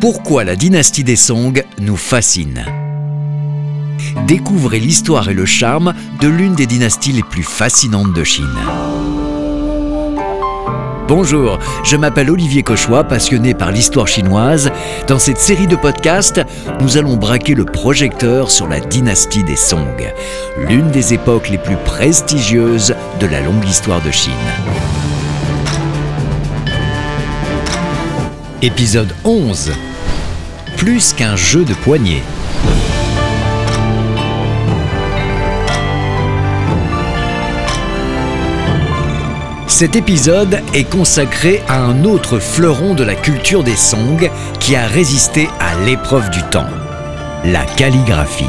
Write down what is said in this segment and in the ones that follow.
Pourquoi la dynastie des Song nous fascine Découvrez l'histoire et le charme de l'une des dynasties les plus fascinantes de Chine. Bonjour, je m'appelle Olivier Cauchois, passionné par l'histoire chinoise. Dans cette série de podcasts, nous allons braquer le projecteur sur la dynastie des Song, l'une des époques les plus prestigieuses de la longue histoire de Chine. Épisode 11 Plus qu'un jeu de poignée. Cet épisode est consacré à un autre fleuron de la culture des Song qui a résisté à l'épreuve du temps, la calligraphie,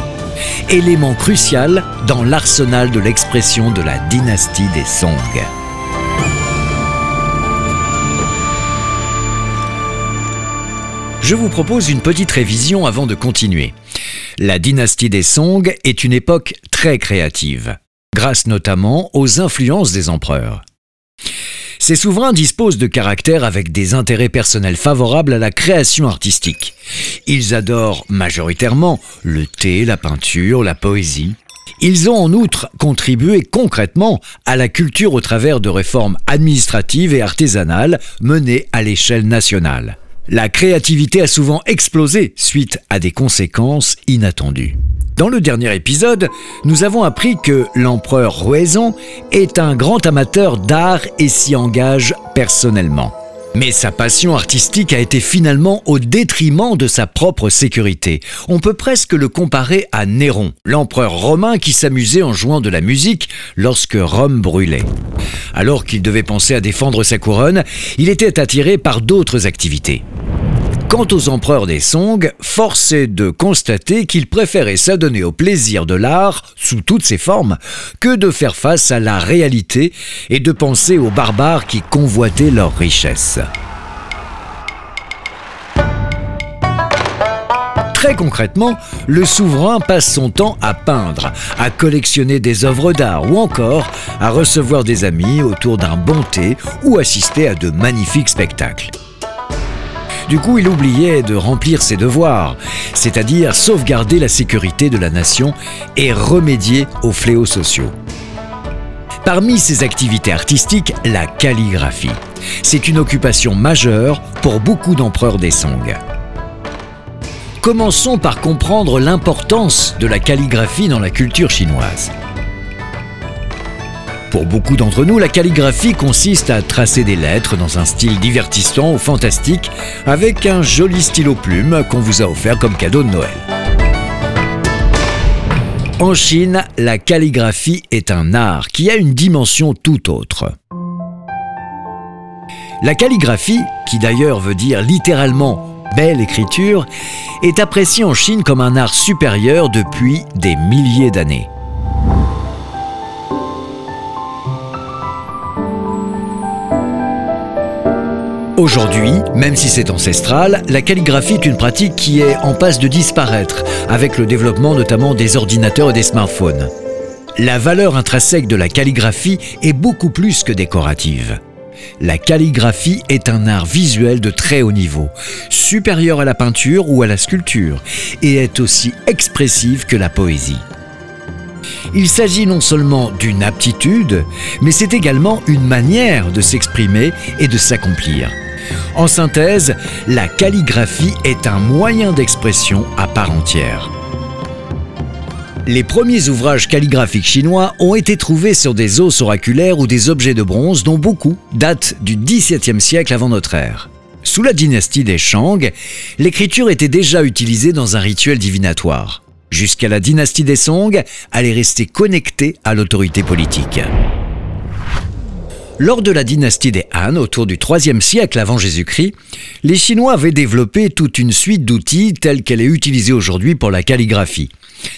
élément crucial dans l'arsenal de l'expression de la dynastie des Song. Je vous propose une petite révision avant de continuer. La dynastie des Song est une époque très créative, grâce notamment aux influences des empereurs. Ces souverains disposent de caractères avec des intérêts personnels favorables à la création artistique. Ils adorent majoritairement le thé, la peinture, la poésie. Ils ont en outre contribué concrètement à la culture au travers de réformes administratives et artisanales menées à l'échelle nationale. La créativité a souvent explosé suite à des conséquences inattendues. Dans le dernier épisode, nous avons appris que l'empereur Ruizong est un grand amateur d'art et s'y engage personnellement. Mais sa passion artistique a été finalement au détriment de sa propre sécurité. On peut presque le comparer à Néron, l'empereur romain qui s'amusait en jouant de la musique lorsque Rome brûlait. Alors qu'il devait penser à défendre sa couronne, il était attiré par d'autres activités. Quant aux empereurs des Song, force est de constater qu'ils préféraient s'adonner au plaisir de l'art, sous toutes ses formes, que de faire face à la réalité et de penser aux barbares qui convoitaient leurs richesses. Très concrètement, le souverain passe son temps à peindre, à collectionner des œuvres d'art ou encore à recevoir des amis autour d'un bon thé ou assister à de magnifiques spectacles. Du coup, il oubliait de remplir ses devoirs, c'est-à-dire sauvegarder la sécurité de la nation et remédier aux fléaux sociaux. Parmi ses activités artistiques, la calligraphie. C'est une occupation majeure pour beaucoup d'empereurs des Song. Commençons par comprendre l'importance de la calligraphie dans la culture chinoise. Pour beaucoup d'entre nous, la calligraphie consiste à tracer des lettres dans un style divertissant ou fantastique avec un joli stylo plume qu'on vous a offert comme cadeau de Noël. En Chine, la calligraphie est un art qui a une dimension tout autre. La calligraphie, qui d'ailleurs veut dire littéralement belle écriture, est appréciée en Chine comme un art supérieur depuis des milliers d'années. Aujourd'hui, même si c'est ancestral, la calligraphie est une pratique qui est en passe de disparaître, avec le développement notamment des ordinateurs et des smartphones. La valeur intrinsèque de la calligraphie est beaucoup plus que décorative. La calligraphie est un art visuel de très haut niveau, supérieur à la peinture ou à la sculpture, et est aussi expressive que la poésie. Il s'agit non seulement d'une aptitude, mais c'est également une manière de s'exprimer et de s'accomplir. En synthèse, la calligraphie est un moyen d'expression à part entière. Les premiers ouvrages calligraphiques chinois ont été trouvés sur des os oraculaires ou des objets de bronze dont beaucoup datent du XVIIe siècle avant notre ère. Sous la dynastie des Shang, l'écriture était déjà utilisée dans un rituel divinatoire. Jusqu'à la dynastie des Song, elle est restée connectée à l'autorité politique. Lors de la dynastie des Han, autour du IIIe siècle avant Jésus-Christ, les Chinois avaient développé toute une suite d'outils tels qu'elle est utilisée aujourd'hui pour la calligraphie,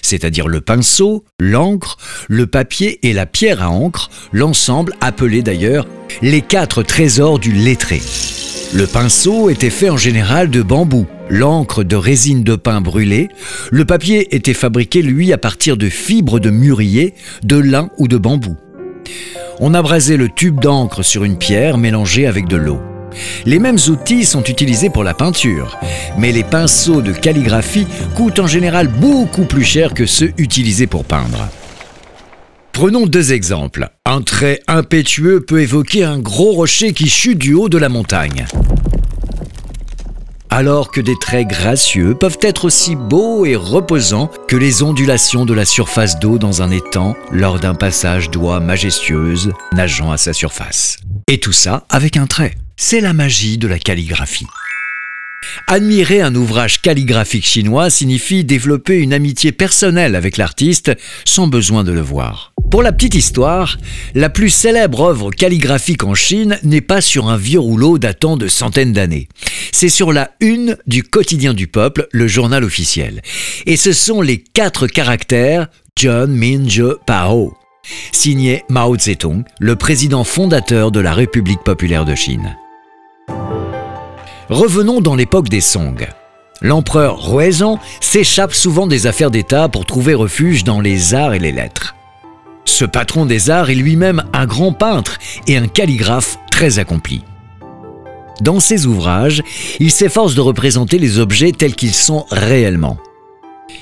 c'est-à-dire le pinceau, l'encre, le papier et la pierre à encre, l'ensemble appelé d'ailleurs les quatre trésors du lettré. Le pinceau était fait en général de bambou, l'encre de résine de pin brûlée, le papier était fabriqué lui à partir de fibres de mûrier, de lin ou de bambou. On abrasait le tube d'encre sur une pierre mélangée avec de l'eau. Les mêmes outils sont utilisés pour la peinture, mais les pinceaux de calligraphie coûtent en général beaucoup plus cher que ceux utilisés pour peindre. Prenons deux exemples. Un trait impétueux peut évoquer un gros rocher qui chute du haut de la montagne. Alors que des traits gracieux peuvent être aussi beaux et reposants que les ondulations de la surface d'eau dans un étang lors d'un passage d'oie majestueuse nageant à sa surface. Et tout ça avec un trait. C'est la magie de la calligraphie. Admirer un ouvrage calligraphique chinois signifie développer une amitié personnelle avec l'artiste sans besoin de le voir. Pour la petite histoire, la plus célèbre œuvre calligraphique en Chine n'est pas sur un vieux rouleau datant de centaines d'années. C'est sur la une du quotidien du peuple, le journal officiel. Et ce sont les quatre caractères John Minje Pao, signé Mao Zedong, le président fondateur de la République populaire de Chine. Revenons dans l'époque des Song. L'empereur Ruizan s'échappe souvent des affaires d'État pour trouver refuge dans les arts et les lettres. Ce patron des arts est lui-même un grand peintre et un calligraphe très accompli. Dans ses ouvrages, il s'efforce de représenter les objets tels qu'ils sont réellement.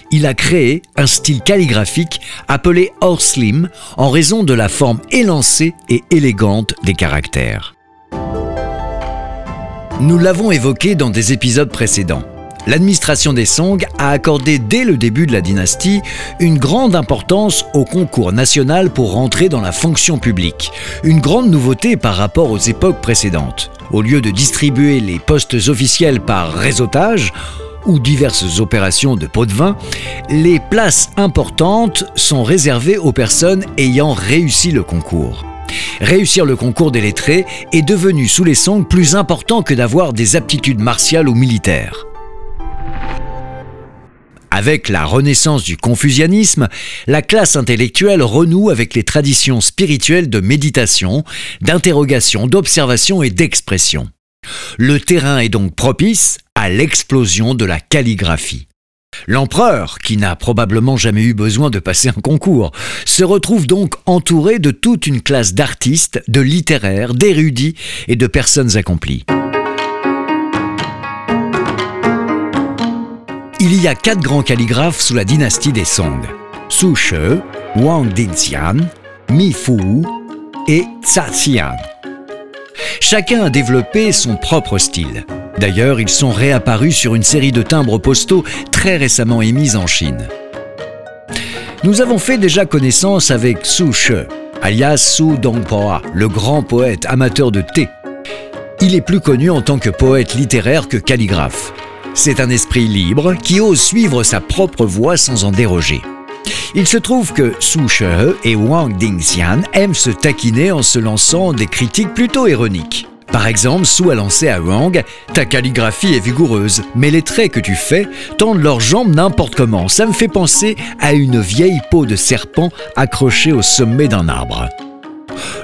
Il a créé un style calligraphique appelé Horslim en raison de la forme élancée et élégante des caractères. Nous l'avons évoqué dans des épisodes précédents. L'administration des Song a accordé dès le début de la dynastie une grande importance au concours national pour rentrer dans la fonction publique, une grande nouveauté par rapport aux époques précédentes. Au lieu de distribuer les postes officiels par réseautage, ou diverses opérations de pot de vin, les places importantes sont réservées aux personnes ayant réussi le concours. Réussir le concours des lettrés est devenu sous les Song plus important que d'avoir des aptitudes martiales ou militaires. Avec la renaissance du confucianisme, la classe intellectuelle renoue avec les traditions spirituelles de méditation, d'interrogation, d'observation et d'expression. Le terrain est donc propice à l'explosion de la calligraphie. L'empereur, qui n'a probablement jamais eu besoin de passer un concours, se retrouve donc entouré de toute une classe d'artistes, de littéraires, d'érudits et de personnes accomplies. Il y a quatre grands calligraphes sous la dynastie des Song. Su She, Wang Dinxian, Mi Fu et Xia Xian. Chacun a développé son propre style. D'ailleurs, ils sont réapparus sur une série de timbres postaux très récemment émis en Chine. Nous avons fait déjà connaissance avec Su She, alias Su Dongpoa, le grand poète amateur de thé. Il est plus connu en tant que poète littéraire que calligraphe. C'est un esprit libre qui ose suivre sa propre voie sans en déroger. Il se trouve que Su She et Wang Dingxian aiment se taquiner en se lançant des critiques plutôt ironiques. Par exemple, Su a lancé à Wang Ta calligraphie est vigoureuse, mais les traits que tu fais tendent leurs jambes n'importe comment. Ça me fait penser à une vieille peau de serpent accrochée au sommet d'un arbre.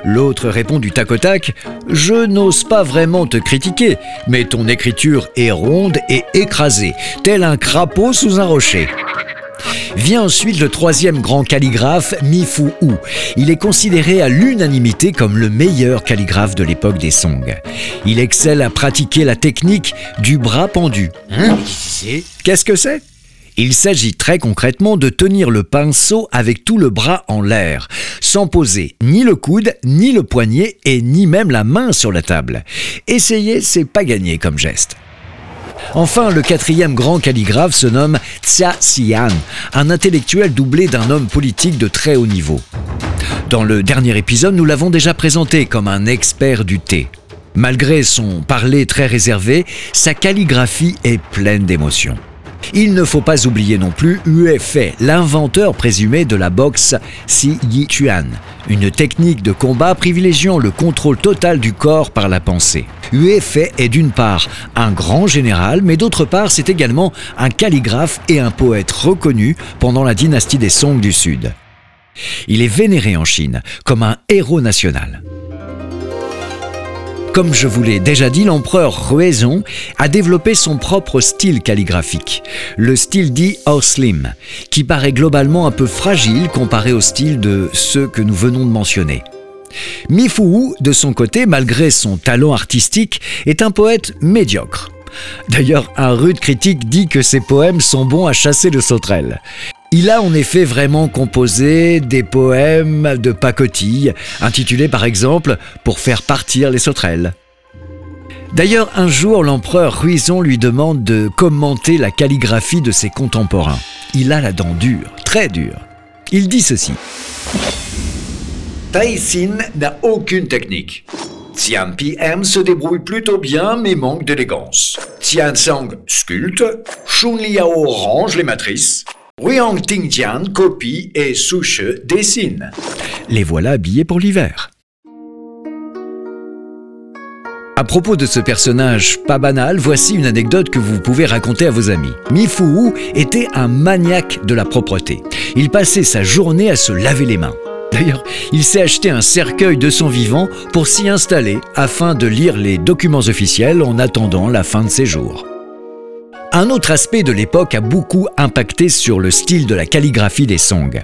L'autre répond du tac au tac Je n'ose pas vraiment te critiquer, mais ton écriture est ronde et écrasée, tel un crapaud sous un rocher. Vient ensuite le troisième grand calligraphe, Mi Fu Hu. Il est considéré à l'unanimité comme le meilleur calligraphe de l'époque des Song. Il excelle à pratiquer la technique du bras pendu. Hein Qu'est-ce que c'est? Il s'agit très concrètement de tenir le pinceau avec tout le bras en l'air, sans poser ni le coude, ni le poignet et ni même la main sur la table. Essayez, c'est pas gagné comme geste. Enfin, le quatrième grand calligraphe se nomme Xia Xian, un intellectuel doublé d'un homme politique de très haut niveau. Dans le dernier épisode, nous l'avons déjà présenté comme un expert du thé. Malgré son parler très réservé, sa calligraphie est pleine d'émotions. Il ne faut pas oublier non plus Hue Fei, l'inventeur présumé de la boxe Si Yi Chuan, une technique de combat privilégiant le contrôle total du corps par la pensée. Hue Fei est d'une part un grand général, mais d'autre part c'est également un calligraphe et un poète reconnu pendant la dynastie des Song du Sud. Il est vénéré en Chine comme un héros national. Comme je vous l'ai déjà dit, l'empereur Ruizong a développé son propre style calligraphique, le style dit Slim, qui paraît globalement un peu fragile comparé au style de ceux que nous venons de mentionner. Mi Fu, de son côté, malgré son talent artistique, est un poète médiocre. D'ailleurs, un rude critique dit que ses poèmes sont bons à chasser le sauterelle. Il a en effet vraiment composé des poèmes de pacotille, intitulés par exemple Pour faire partir les sauterelles. D'ailleurs, un jour, l'empereur Ruizon lui demande de commenter la calligraphie de ses contemporains. Il a la dent dure, très dure. Il dit ceci. Taïsin n'a aucune technique. Tian PM se débrouille plutôt bien mais manque d'élégance. Tian sculpte, Shun Liao range les matrices, Ruang Tingjian copie et Souche dessine. Les voilà habillés pour l'hiver. À propos de ce personnage pas banal, voici une anecdote que vous pouvez raconter à vos amis. Mi Fu était un maniaque de la propreté. Il passait sa journée à se laver les mains. D'ailleurs, il s'est acheté un cercueil de son vivant pour s'y installer afin de lire les documents officiels en attendant la fin de ses jours. Un autre aspect de l'époque a beaucoup impacté sur le style de la calligraphie des Song.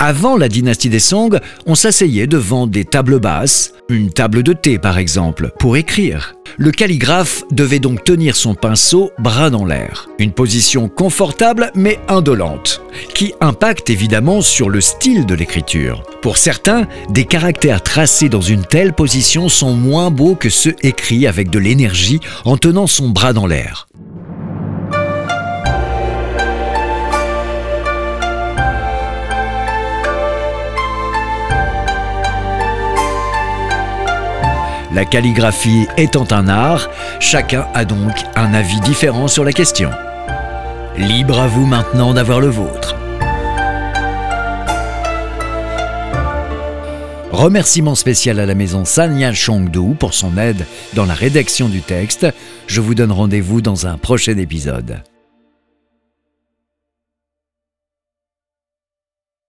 Avant la dynastie des Song, on s'asseyait devant des tables basses, une table de thé par exemple, pour écrire. Le calligraphe devait donc tenir son pinceau bras dans l'air. Une position confortable mais indolente, qui impacte évidemment sur le style de l'écriture. Pour certains, des caractères tracés dans une telle position sont moins beaux que ceux écrits avec de l'énergie en tenant son bras dans l'air. La calligraphie étant un art, chacun a donc un avis différent sur la question. Libre à vous maintenant d'avoir le vôtre. Remerciement spécial à la maison Sanya Chongdu pour son aide dans la rédaction du texte. Je vous donne rendez-vous dans un prochain épisode.